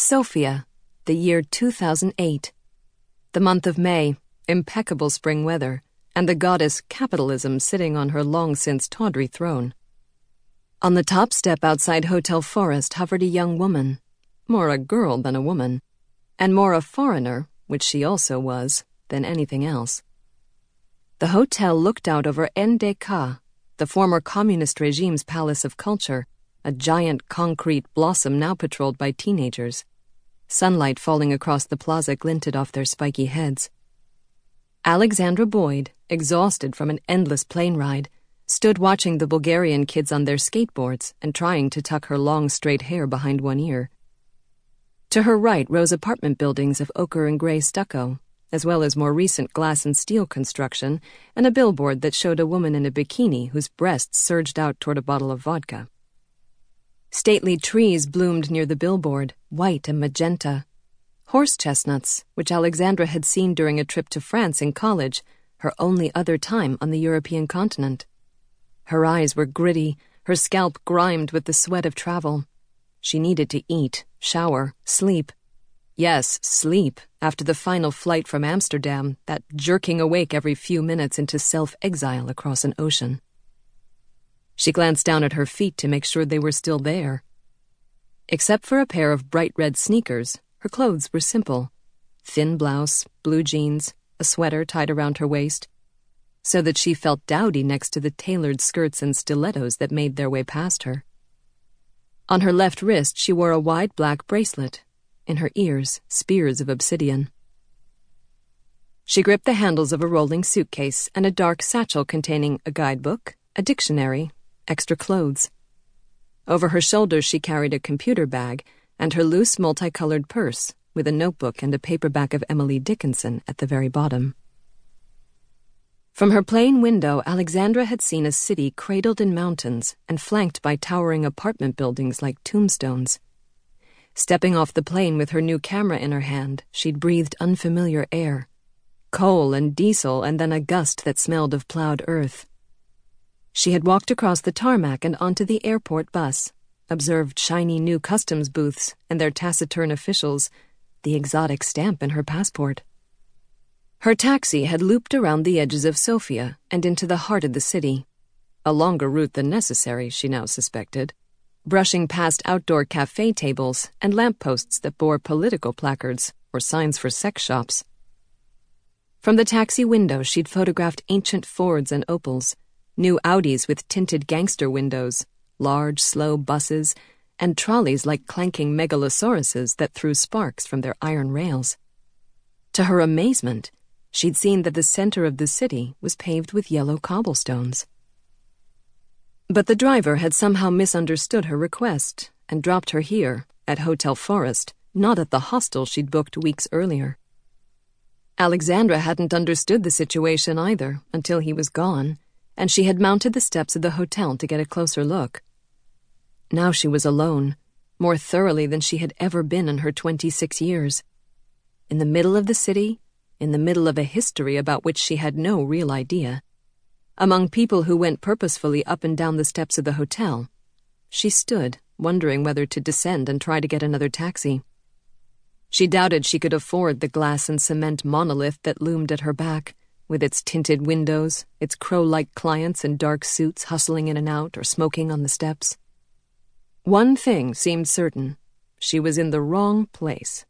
Sofia, the year 2008. The month of May, impeccable spring weather, and the goddess Capitalism sitting on her long since tawdry throne. On the top step outside Hotel Forest hovered a young woman, more a girl than a woman, and more a foreigner, which she also was, than anything else. The hotel looked out over NDK, the former communist regime's palace of culture, a giant concrete blossom now patrolled by teenagers. Sunlight falling across the plaza glinted off their spiky heads. Alexandra Boyd, exhausted from an endless plane ride, stood watching the Bulgarian kids on their skateboards and trying to tuck her long straight hair behind one ear. To her right rose apartment buildings of ochre and gray stucco, as well as more recent glass and steel construction, and a billboard that showed a woman in a bikini whose breasts surged out toward a bottle of vodka. Stately trees bloomed near the billboard, white and magenta. Horse chestnuts, which Alexandra had seen during a trip to France in college, her only other time on the European continent. Her eyes were gritty, her scalp grimed with the sweat of travel. She needed to eat, shower, sleep, Yes, sleep, after the final flight from Amsterdam, that jerking awake every few minutes into self exile across an ocean. She glanced down at her feet to make sure they were still there. Except for a pair of bright red sneakers, her clothes were simple thin blouse, blue jeans, a sweater tied around her waist, so that she felt dowdy next to the tailored skirts and stilettos that made their way past her. On her left wrist, she wore a wide black bracelet in her ears, spears of obsidian. She gripped the handles of a rolling suitcase and a dark satchel containing a guidebook, a dictionary, extra clothes. Over her shoulders, she carried a computer bag and her loose multicolored purse with a notebook and a paperback of Emily Dickinson at the very bottom. From her plane window, Alexandra had seen a city cradled in mountains and flanked by towering apartment buildings like tombstones. Stepping off the plane with her new camera in her hand, she'd breathed unfamiliar air coal and diesel, and then a gust that smelled of plowed earth. She had walked across the tarmac and onto the airport bus, observed shiny new customs booths and their taciturn officials, the exotic stamp in her passport. Her taxi had looped around the edges of Sofia and into the heart of the city, a longer route than necessary, she now suspected brushing past outdoor cafe tables and lampposts that bore political placards or signs for sex shops. From the taxi window, she'd photographed ancient Fords and Opels, new Audis with tinted gangster windows, large, slow buses, and trolleys like clanking megalosauruses that threw sparks from their iron rails. To her amazement, she'd seen that the center of the city was paved with yellow cobblestones. But the driver had somehow misunderstood her request and dropped her here, at Hotel Forest, not at the hostel she'd booked weeks earlier. Alexandra hadn't understood the situation either until he was gone, and she had mounted the steps of the hotel to get a closer look. Now she was alone, more thoroughly than she had ever been in her 26 years. In the middle of the city, in the middle of a history about which she had no real idea among people who went purposefully up and down the steps of the hotel. She stood, wondering whether to descend and try to get another taxi. She doubted she could afford the glass and cement monolith that loomed at her back, with its tinted windows, its crow like clients in dark suits hustling in and out or smoking on the steps. One thing seemed certain she was in the wrong place.